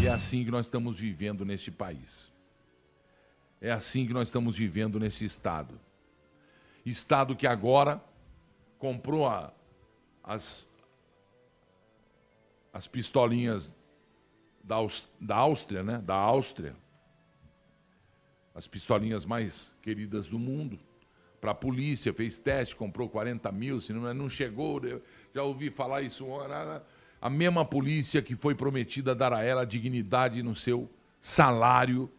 E é assim que nós estamos vivendo neste país. É assim que nós estamos vivendo nesse estado. Estado que agora comprou a, as, as pistolinhas da, da Áustria, né? Da Áustria. As pistolinhas mais queridas do mundo. Para a polícia, fez teste, comprou 40 mil, se não, não chegou. Já ouvi falar isso. A mesma polícia que foi prometida dar a ela dignidade no seu salário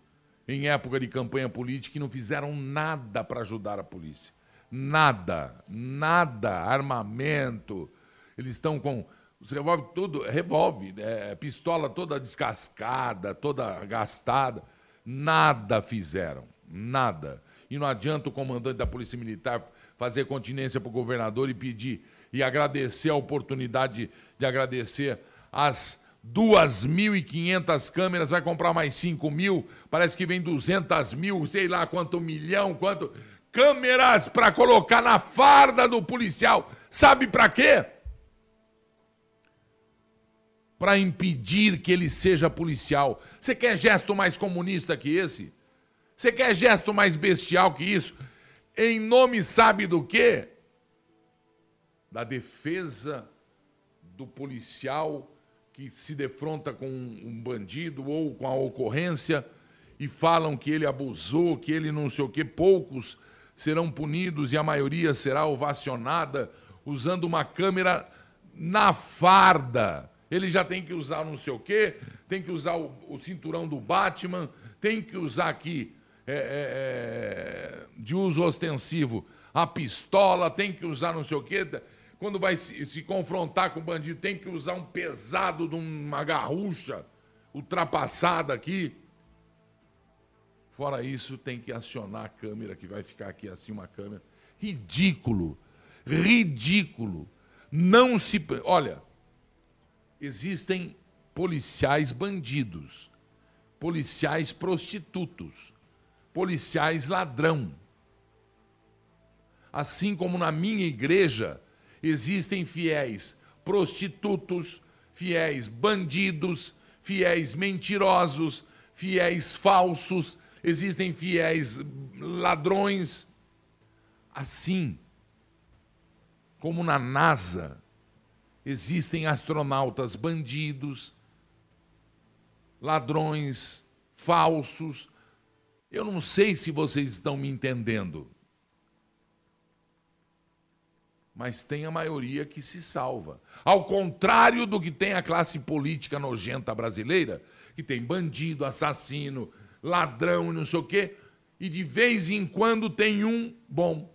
em época de campanha política e não fizeram nada para ajudar a polícia. Nada, nada, armamento. Eles estão com os revólver tudo, revólver, é, pistola toda descascada, toda gastada. Nada fizeram, nada. E não adianta o comandante da Polícia Militar fazer continência para o governador e pedir e agradecer a oportunidade de, de agradecer as 2.500 câmeras, vai comprar mais 5 mil, parece que vem 200 mil, sei lá quanto milhão, quanto. Câmeras para colocar na farda do policial. Sabe para quê? Para impedir que ele seja policial. Você quer gesto mais comunista que esse? Você quer gesto mais bestial que isso? Em nome sabe do quê? Da defesa do policial que se defronta com um bandido ou com a ocorrência e falam que ele abusou, que ele não sei o quê, poucos serão punidos e a maioria será ovacionada usando uma câmera na farda. Ele já tem que usar não sei o quê, tem que usar o, o cinturão do Batman, tem que usar aqui é, é, é de uso ostensivo a pistola, tem que usar não sei o quê quando vai se, se, confrontar com o bandido, tem que usar um pesado de uma garrucha ultrapassada aqui. Fora isso, tem que acionar a câmera, que vai ficar aqui assim uma câmera. Ridículo. Ridículo. Não se. Olha, existem policiais bandidos, policiais prostitutos, policiais ladrão. Assim como na minha igreja existem fiéis prostitutos, fiéis bandidos, fiéis mentirosos, fiéis falsos, existem fiéis ladrões. Assim como na NASA existem astronautas bandidos, ladrões falsos. Eu não sei se vocês estão me entendendo mas tem a maioria que se salva. Ao contrário do que tem a classe política nojenta brasileira, que tem bandido, assassino, ladrão e não sei o quê, e de vez em quando tem um bom.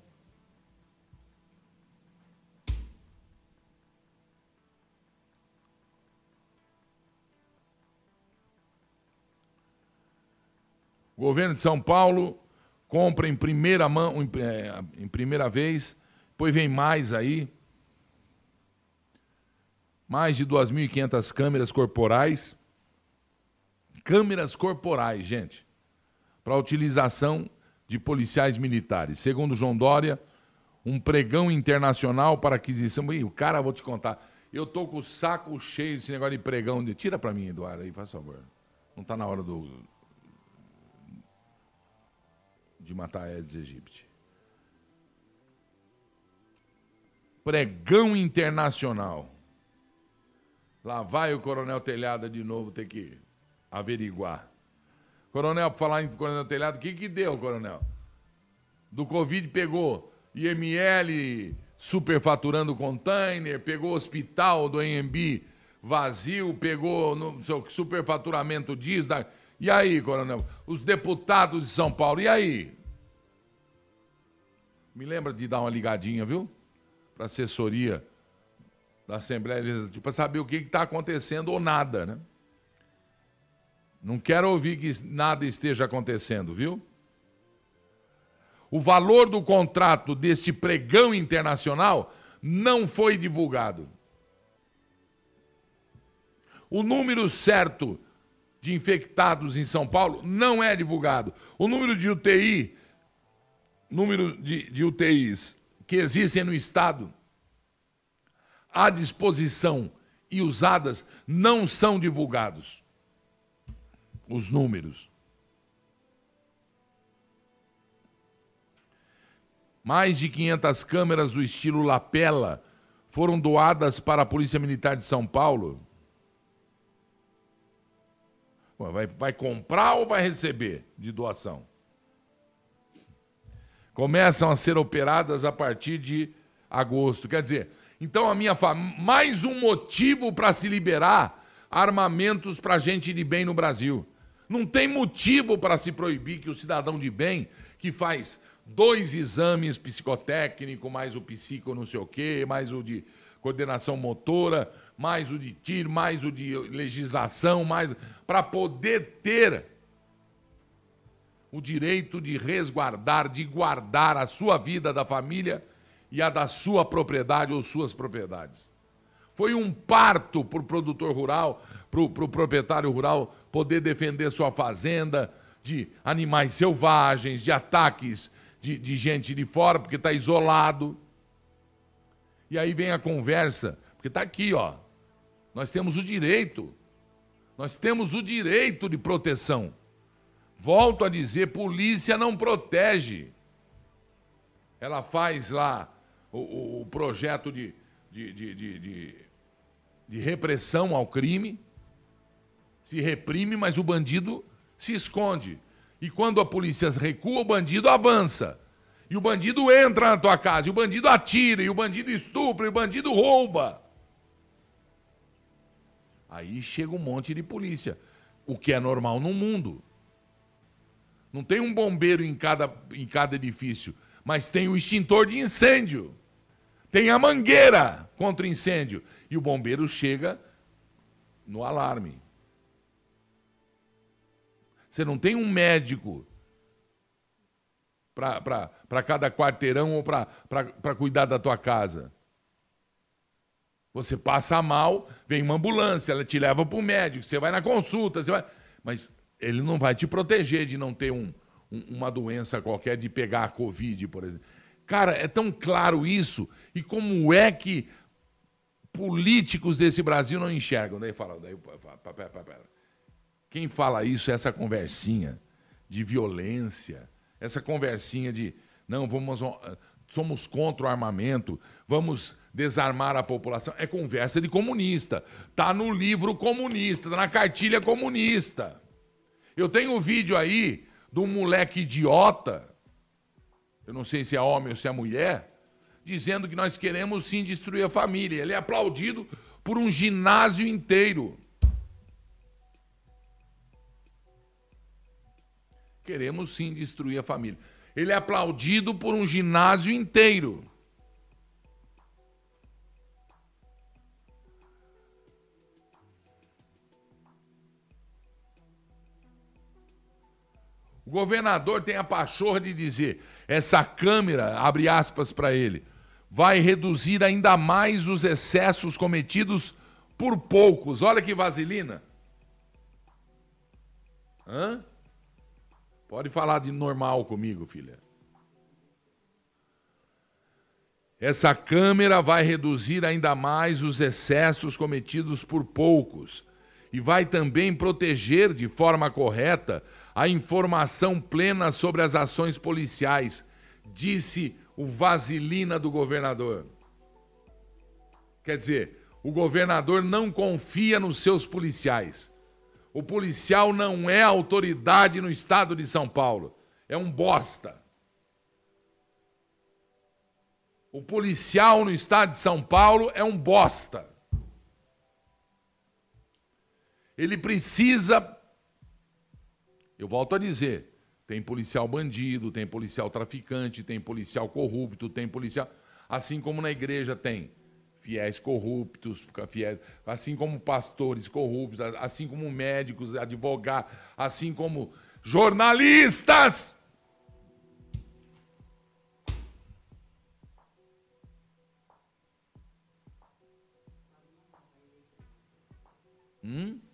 O governo de São Paulo compra em primeira mão, em é, primeira vez, depois vem mais aí. Mais de 2.500 câmeras corporais. Câmeras corporais, gente. Para utilização de policiais militares. Segundo João Dória, um pregão internacional para aquisição. Ih, o cara, vou te contar. Eu tô com o saco cheio desse negócio de pregão. Tira para mim, Eduardo, aí, faz favor. Não está na hora do de matar Aedes aegypti. Pregão internacional. Lá vai o Coronel Telhada de novo ter que averiguar. Coronel, para falar em Coronel Telhado, o que, que deu, Coronel? Do Covid pegou IML superfaturando container, pegou hospital do EMB vazio, pegou no, superfaturamento disso. Da... E aí, Coronel? Os deputados de São Paulo, e aí? Me lembra de dar uma ligadinha, viu? Para a assessoria da Assembleia Legislativa para saber o que está acontecendo ou nada, né? Não quero ouvir que nada esteja acontecendo, viu? O valor do contrato deste pregão internacional não foi divulgado. O número certo de infectados em São Paulo não é divulgado. O número de UTI, número de, de UTIs que existem no Estado à disposição e usadas não são divulgados. Os números. Mais de 500 câmeras do estilo lapela foram doadas para a Polícia Militar de São Paulo. Vai, vai comprar ou vai receber de doação? Começam a ser operadas a partir de agosto. Quer dizer, então a minha família. Mais um motivo para se liberar armamentos para gente de bem no Brasil. Não tem motivo para se proibir que o cidadão de bem que faz dois exames psicotécnico, mais o psico não sei o quê, mais o de coordenação motora, mais o de tiro, mais o de legislação, mais para poder ter o direito de resguardar, de guardar a sua vida da família e a da sua propriedade ou suas propriedades. Foi um parto para o produtor rural, para o pro proprietário rural poder defender sua fazenda de animais selvagens, de ataques de, de gente de fora, porque está isolado. E aí vem a conversa, porque está aqui, ó. Nós temos o direito, nós temos o direito de proteção. Volto a dizer, polícia não protege. Ela faz lá o, o, o projeto de, de, de, de, de repressão ao crime, se reprime, mas o bandido se esconde. E quando a polícia recua, o bandido avança. E o bandido entra na tua casa, e o bandido atira, e o bandido estupra, e o bandido rouba. Aí chega um monte de polícia, o que é normal no mundo. Não tem um bombeiro em cada, em cada edifício, mas tem o extintor de incêndio. Tem a mangueira contra incêndio. E o bombeiro chega no alarme. Você não tem um médico para cada quarteirão ou para cuidar da tua casa. Você passa mal, vem uma ambulância, ela te leva para o médico, você vai na consulta, você vai... mas ele não vai te proteger de não ter um, um, uma doença qualquer, de pegar a Covid, por exemplo. Cara, é tão claro isso, e como é que políticos desse Brasil não enxergam? Daí fala, daí, pera, pera, pera. Quem fala isso é essa conversinha de violência, essa conversinha de não, vamos, somos contra o armamento, vamos desarmar a população. É conversa de comunista. Tá no livro comunista, tá na cartilha comunista. Eu tenho um vídeo aí de um moleque idiota, eu não sei se é homem ou se é mulher, dizendo que nós queremos sim destruir a família. Ele é aplaudido por um ginásio inteiro. Queremos sim destruir a família. Ele é aplaudido por um ginásio inteiro. O governador tem a pachorra de dizer: essa câmera, abre aspas para ele, vai reduzir ainda mais os excessos cometidos por poucos. Olha que vaselina. Hã? Pode falar de normal comigo, filha. Essa câmera vai reduzir ainda mais os excessos cometidos por poucos e vai também proteger de forma correta a informação plena sobre as ações policiais, disse o vaselina do governador. Quer dizer, o governador não confia nos seus policiais. O policial não é autoridade no estado de São Paulo. É um bosta. O policial no estado de São Paulo é um bosta. Ele precisa. Eu volto a dizer: tem policial bandido, tem policial traficante, tem policial corrupto, tem policial. Assim como na igreja tem fiéis corruptos, fiéis, assim como pastores corruptos, assim como médicos, advogados, assim como jornalistas. Hum?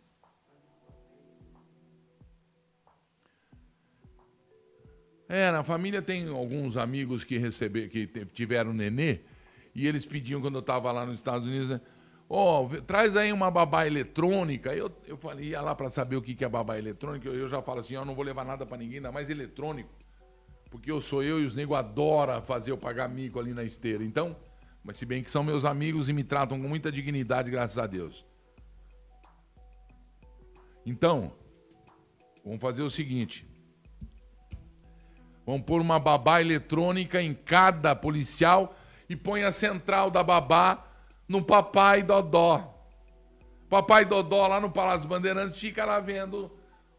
É, na família tem alguns amigos que receberam, que tiveram nenê E eles pediam, quando eu estava lá nos Estados Unidos, né? Ó, oh, traz aí uma babá eletrônica. Eu, eu falei, ia lá para saber o que, que é babá eletrônica. Eu, eu já falo assim, eu não vou levar nada para ninguém, ainda mais eletrônico. Porque eu sou eu e os nego adoram fazer eu pagar mico ali na esteira. Então, mas se bem que são meus amigos e me tratam com muita dignidade, graças a Deus. Então, vamos fazer o seguinte. Vamos pôr uma babá eletrônica em cada policial e põe a central da babá no Papai Dodó. Papai Dodó lá no Palácio Bandeirantes fica lá vendo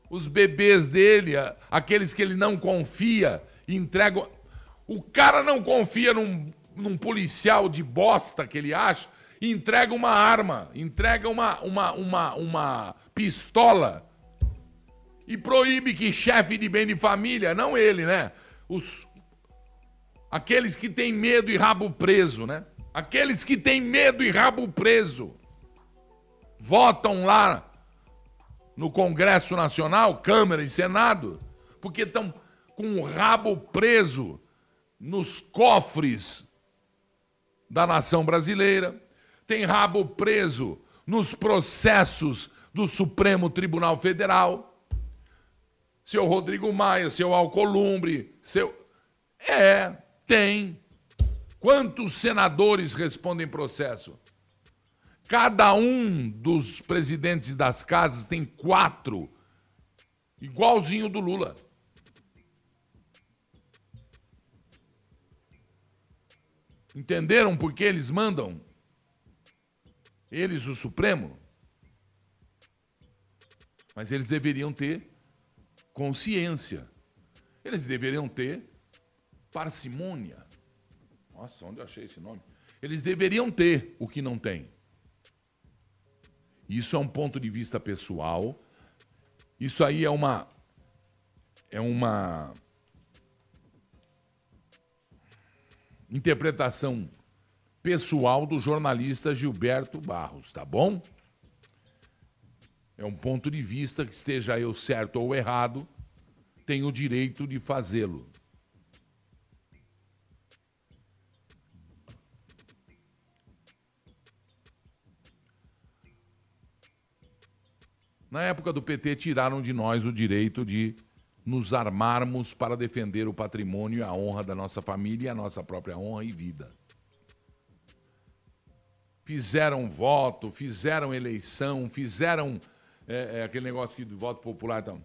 os bebês dele, aqueles que ele não confia, entrega. O cara não confia num, num policial de bosta que ele acha entrega uma arma, entrega uma, uma, uma, uma pistola e proíbe que chefe de bem de família, não ele, né? Os, aqueles que têm medo e rabo preso, né? Aqueles que têm medo e rabo preso votam lá no Congresso Nacional, Câmara e Senado, porque estão com o rabo preso nos cofres da nação brasileira, tem rabo preso nos processos do Supremo Tribunal Federal. Seu Rodrigo Maia, seu Alcolumbre, seu. É, tem. Quantos senadores respondem processo? Cada um dos presidentes das casas tem quatro, igualzinho do Lula. Entenderam por que eles mandam? Eles, o Supremo? Mas eles deveriam ter consciência. Eles deveriam ter parcimônia. Nossa, onde eu achei esse nome? Eles deveriam ter o que não tem. Isso é um ponto de vista pessoal. Isso aí é uma é uma interpretação pessoal do jornalista Gilberto Barros, tá bom? É um ponto de vista que esteja eu certo ou errado, tenho o direito de fazê-lo. Na época do PT, tiraram de nós o direito de nos armarmos para defender o patrimônio e a honra da nossa família e a nossa própria honra e vida. Fizeram voto, fizeram eleição, fizeram é, é, aquele negócio de voto popular. Então.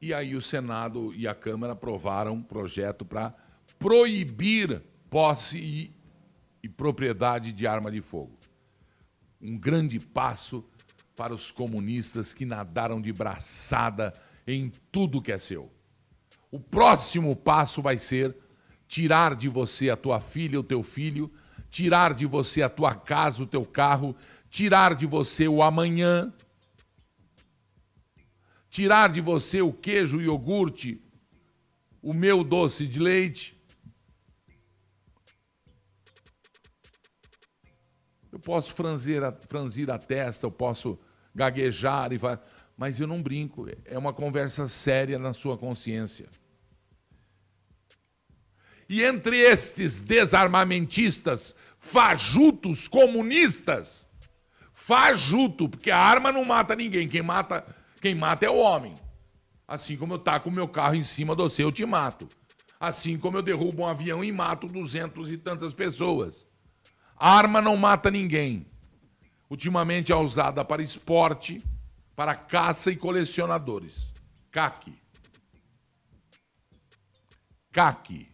E aí o Senado e a Câmara aprovaram um projeto para proibir posse e, e propriedade de arma de fogo um grande passo para os comunistas que nadaram de braçada em tudo que é seu. O próximo passo vai ser tirar de você a tua filha, o teu filho, tirar de você a tua casa, o teu carro, tirar de você o amanhã, tirar de você o queijo, o iogurte, o meu doce de leite, Eu posso franzir a, franzir a testa, eu posso gaguejar, e vai, mas eu não brinco. É uma conversa séria na sua consciência. E entre estes desarmamentistas, fajutos comunistas, fajuto, porque a arma não mata ninguém, quem mata, quem mata é o homem. Assim como eu taco o meu carro em cima de você, eu te mato. Assim como eu derrubo um avião e mato duzentos e tantas pessoas. Arma não mata ninguém. Ultimamente é usada para esporte, para caça e colecionadores. CAC. CAC.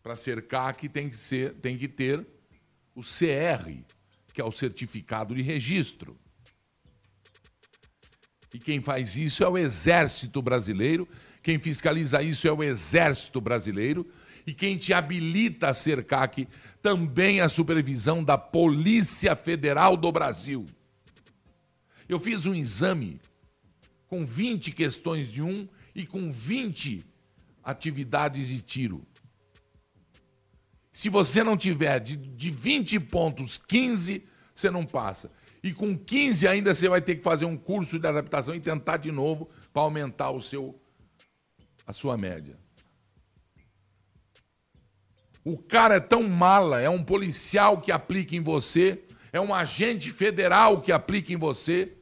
Para ser CAC tem que, ser, tem que ter o CR, que é o certificado de registro. E quem faz isso é o Exército Brasileiro, quem fiscaliza isso é o Exército Brasileiro, e quem te habilita a ser CAC também a supervisão da Polícia Federal do Brasil. Eu fiz um exame com 20 questões de um e com 20 atividades de tiro. Se você não tiver de, de 20 pontos, 15, você não passa. E com 15 ainda você vai ter que fazer um curso de adaptação e tentar de novo para aumentar o seu a sua média. O cara é tão mala, é um policial que aplica em você, é um agente federal que aplica em você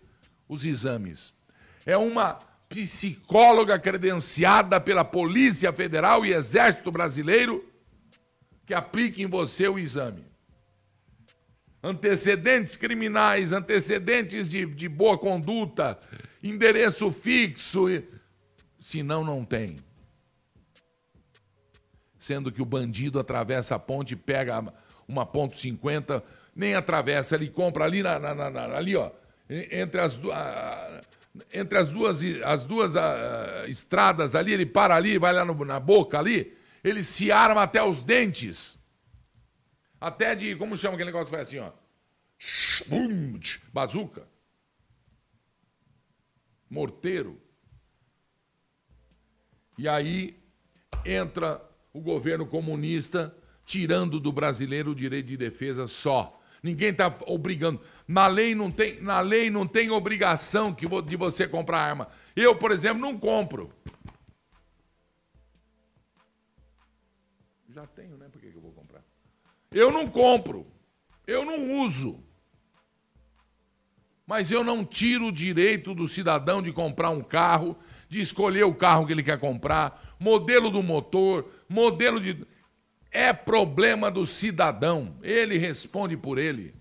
os exames. É uma psicóloga credenciada pela Polícia Federal e Exército Brasileiro que aplica em você o exame. Antecedentes criminais, antecedentes de, de boa conduta, endereço fixo. Senão, não tem. Sendo que o bandido atravessa a ponte, pega uma ponto 50, nem atravessa, ele compra ali, na, na, na ali ó, entre as, entre as duas, as duas estradas ali, ele para ali, vai lá no, na boca ali, ele se arma até os dentes. Até de, como chama aquele negócio faz assim, ó? Bazuca. Morteiro. E aí entra o governo comunista tirando do brasileiro o direito de defesa só. Ninguém está obrigando. Na lei não tem, na lei não tem obrigação que de você comprar arma. Eu, por exemplo, não compro. Já tenho, né? Por que eu vou comprar? Eu não compro. Eu não uso. Mas eu não tiro o direito do cidadão de comprar um carro, de escolher o carro que ele quer comprar, modelo do motor, modelo de. É problema do cidadão. Ele responde por ele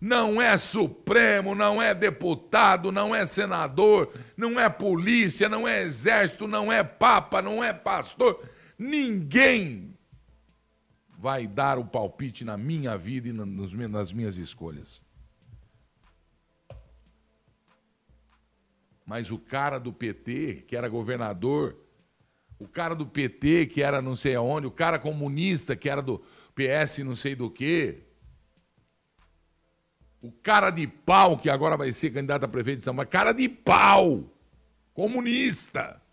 não é Supremo, não é deputado, não é senador, não é polícia, não é exército, não é papa, não é pastor. Ninguém vai dar o palpite na minha vida e nas minhas escolhas. Mas o cara do PT, que era governador, o cara do PT, que era não sei aonde, o cara comunista, que era do PS não sei do quê, o cara de pau, que agora vai ser candidato a prefeito de São Paulo, cara de pau, comunista.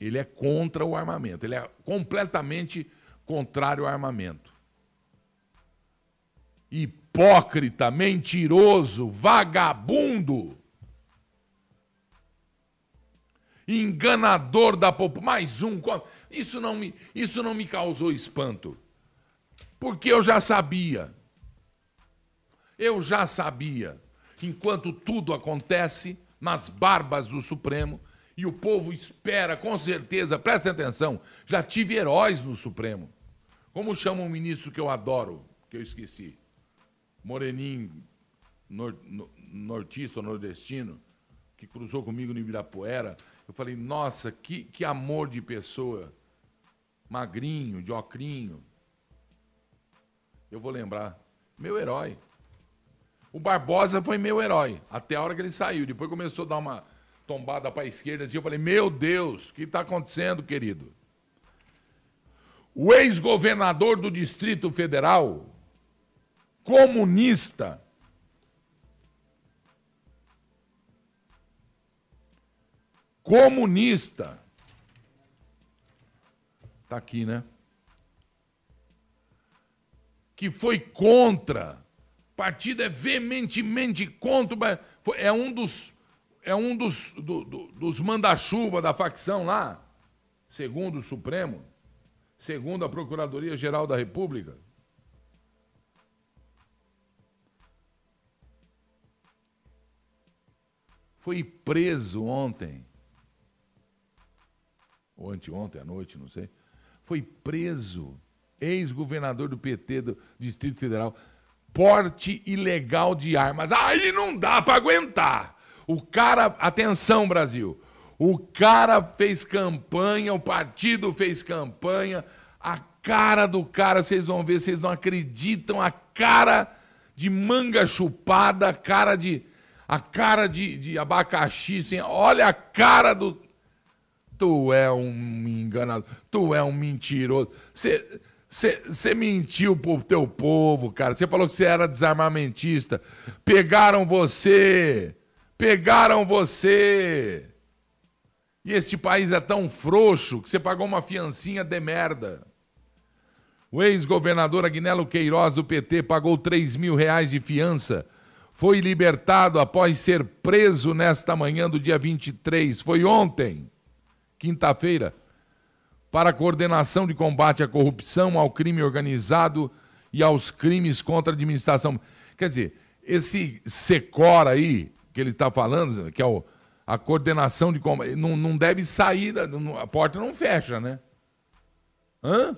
Ele é contra o armamento, ele é completamente contrário ao armamento. Hipócrita, mentiroso, vagabundo, enganador da população. Mais um. Isso não, me, isso não me causou espanto. Porque eu já sabia. Eu já sabia. Enquanto tudo acontece nas barbas do Supremo e o povo espera, com certeza, prestem atenção, já tive heróis no Supremo. Como chama um ministro que eu adoro, que eu esqueci? Moreninho, nor, nortista ou nordestino, que cruzou comigo no Ibirapuera. Eu falei, nossa, que, que amor de pessoa. Magrinho, de ocrinho eu vou lembrar. Meu herói. O Barbosa foi meu herói, até a hora que ele saiu. Depois começou a dar uma tombada para a esquerda assim, eu falei: Meu Deus, o que está acontecendo, querido? O ex-governador do Distrito Federal, comunista, comunista, está aqui, né? que foi contra. Partido é veementemente contra. É um dos, é um dos, do, do, dos manda-chuva da facção lá, segundo o Supremo, segundo a Procuradoria-Geral da República. Foi preso ontem, ou anteontem à noite, não sei. Foi preso ex-governador do PT do Distrito Federal, porte ilegal de armas. Aí não dá para aguentar. O cara, atenção Brasil, o cara fez campanha, o partido fez campanha, a cara do cara, vocês vão ver, vocês não acreditam, a cara de manga chupada, a cara de a cara de, de abacaxi, assim, olha a cara do Tu é um enganado, tu é um mentiroso. Você você mentiu pro teu povo, cara. Você falou que você era desarmamentista. Pegaram você. Pegaram você. E este país é tão frouxo que você pagou uma fiancinha de merda. O ex-governador Agnello Queiroz, do PT, pagou 3 mil reais de fiança. Foi libertado após ser preso nesta manhã do dia 23. Foi ontem, quinta-feira. para a coordenação de combate à corrupção, ao crime organizado e aos crimes contra a administração. Quer dizer, esse SECOR aí, que ele está falando, que é o, a coordenação de combate, não, não deve sair, da, a porta não fecha, né? Hã?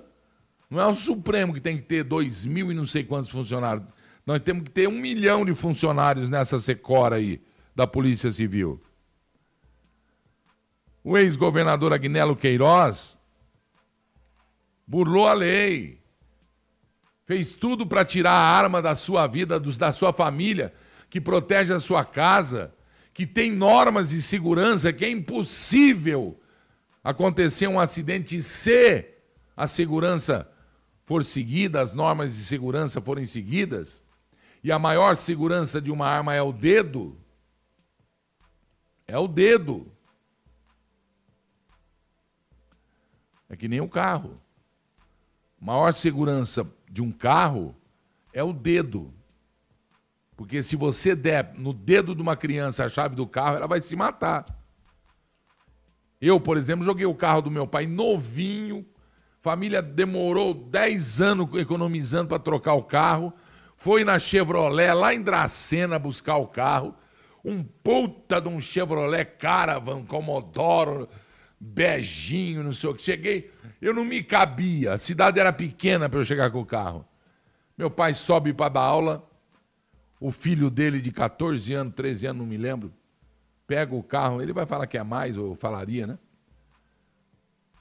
Não é o Supremo que tem que ter dois mil e não sei quantos funcionários. Nós temos que ter um milhão de funcionários nessa Secora aí, da Polícia Civil. O ex-governador Agnello Queiroz burlou a lei. Fez tudo para tirar a arma da sua vida, dos, da sua família, que protege a sua casa, que tem normas de segurança, que é impossível acontecer um acidente se a segurança for seguida, as normas de segurança forem seguidas e a maior segurança de uma arma é o dedo, é o dedo. É que nem o carro. Maior segurança de um carro é o dedo. Porque se você der no dedo de uma criança a chave do carro, ela vai se matar. Eu, por exemplo, joguei o carro do meu pai novinho. Família demorou 10 anos economizando para trocar o carro foi na Chevrolet, lá em Dracena, buscar o carro. Um puta de um Chevrolet Caravan, Commodoro, beijinho, não sei o que. Cheguei, eu não me cabia, a cidade era pequena para eu chegar com o carro. Meu pai sobe para dar aula, o filho dele de 14 anos, 13 anos, não me lembro, pega o carro, ele vai falar que é mais, ou falaria, né?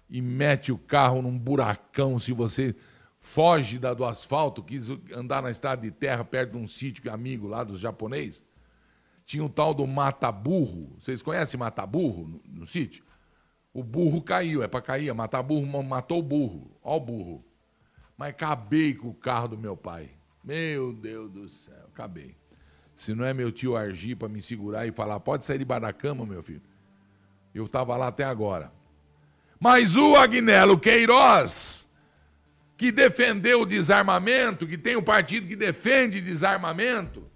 E mete o carro num buracão, se você foge da, do asfalto, quis andar na estrada de terra perto de um sítio é amigo lá dos japonês. Tinha um tal do mata-burro. Vocês conhecem mata-burro no, no sítio? O burro caiu, é para cair, matar burro, matou o burro. Ó o burro. Mas acabei com o carro do meu pai. Meu Deus do céu, acabei. Se não é meu tio Argi para me segurar e falar, pode sair debaixo da cama, meu filho. Eu estava lá até agora. Mas o Agnello Queiroz que defendeu o desarmamento, que tem um partido que defende desarmamento,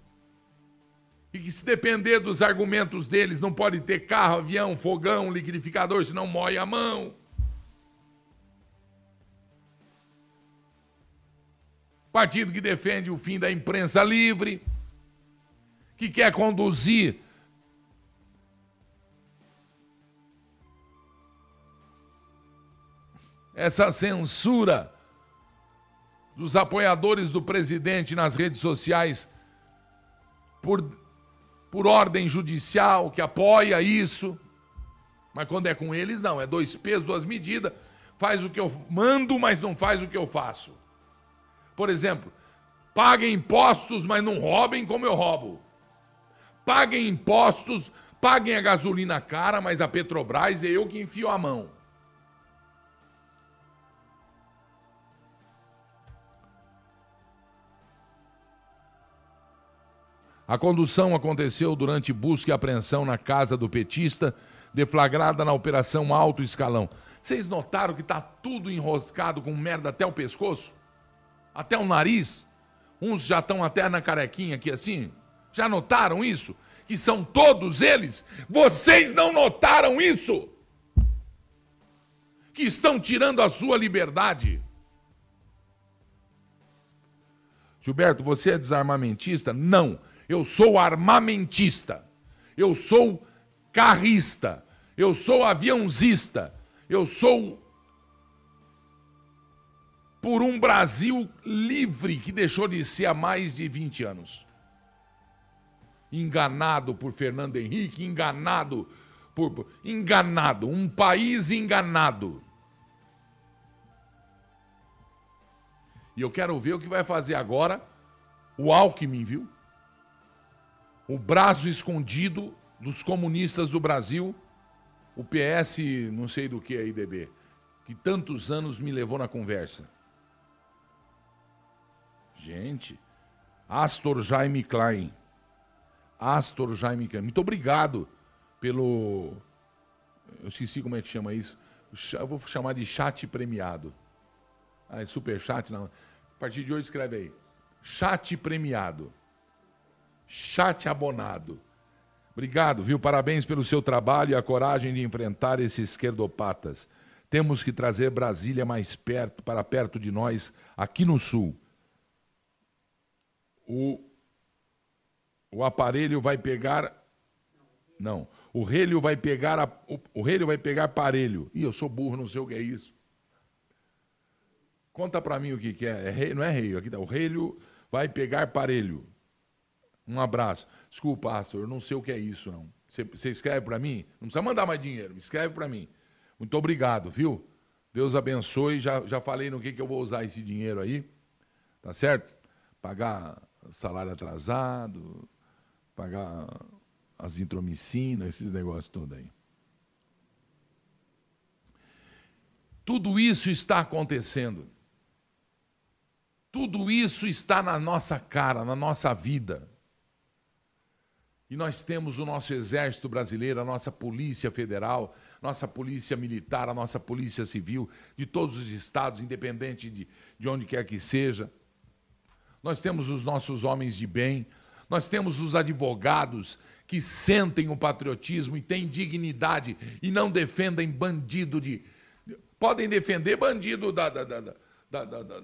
e que se depender dos argumentos deles não pode ter carro, avião, fogão, liquidificador, senão moe a mão. Partido que defende o fim da imprensa livre, que quer conduzir essa censura dos apoiadores do presidente nas redes sociais por, por ordem judicial, que apoia isso. Mas quando é com eles, não, é dois pesos, duas medidas. Faz o que eu mando, mas não faz o que eu faço. Por exemplo, paguem impostos, mas não roubem como eu roubo. Paguem impostos, paguem a gasolina cara, mas a Petrobras é eu que enfio a mão. A condução aconteceu durante busca e apreensão na casa do petista, deflagrada na Operação Alto Escalão. Vocês notaram que está tudo enroscado com merda até o pescoço? Até o nariz? Uns já estão até na carequinha aqui assim? Já notaram isso? Que são todos eles? Vocês não notaram isso? Que estão tirando a sua liberdade. Gilberto, você é desarmamentista? Não. Eu sou armamentista. Eu sou carrista. Eu sou aviãozista. Eu sou por um Brasil livre que deixou de ser há mais de 20 anos. Enganado por Fernando Henrique, enganado por. Enganado, um país enganado. E eu quero ver o que vai fazer agora o Alckmin, viu? o braço escondido dos comunistas do Brasil, o PS, não sei do que aí, bebê, que tantos anos me levou na conversa. Gente, Astor Jaime Klein. Astor Jaime Klein. Muito obrigado pelo. Eu esqueci como é que chama isso. Eu vou chamar de chat premiado. Ah, é super chat? Não. A partir de hoje escreve aí. Chat premiado. Chat abonado. Obrigado, viu? Parabéns pelo seu trabalho e a coragem de enfrentar esses esquerdopatas. Temos que trazer Brasília mais perto, para perto de nós, aqui no Sul. O, o aparelho vai pegar. Não. O relho vai pegar. A, o, o relho vai pegar parelho. Ih, eu sou burro, não sei o que é isso. Conta para mim o que, que é. é não é rei, aqui tá. O relho vai pegar parelho. Um abraço. Desculpa, Astor, eu não sei o que é isso, não. Você, você escreve para mim? Não precisa mandar mais dinheiro, escreve para mim. Muito obrigado, viu? Deus abençoe. Já, já falei no que, que eu vou usar esse dinheiro aí. Tá certo? Pagar salário atrasado, pagar as intromicinas, esses negócios todos aí. Tudo isso está acontecendo. Tudo isso está na nossa cara, na nossa vida. E nós temos o nosso exército brasileiro, a nossa polícia federal, nossa polícia militar, a nossa polícia civil, de todos os estados, independente de, de onde quer que seja. Nós temos os nossos homens de bem, nós temos os advogados que sentem o patriotismo e têm dignidade e não defendem bandido de. Podem defender bandido da, da, da, da,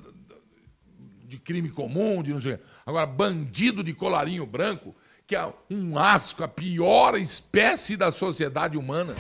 de crime comum, de não sei. Agora, bandido de colarinho branco, que é um asco, a pior espécie da sociedade humana.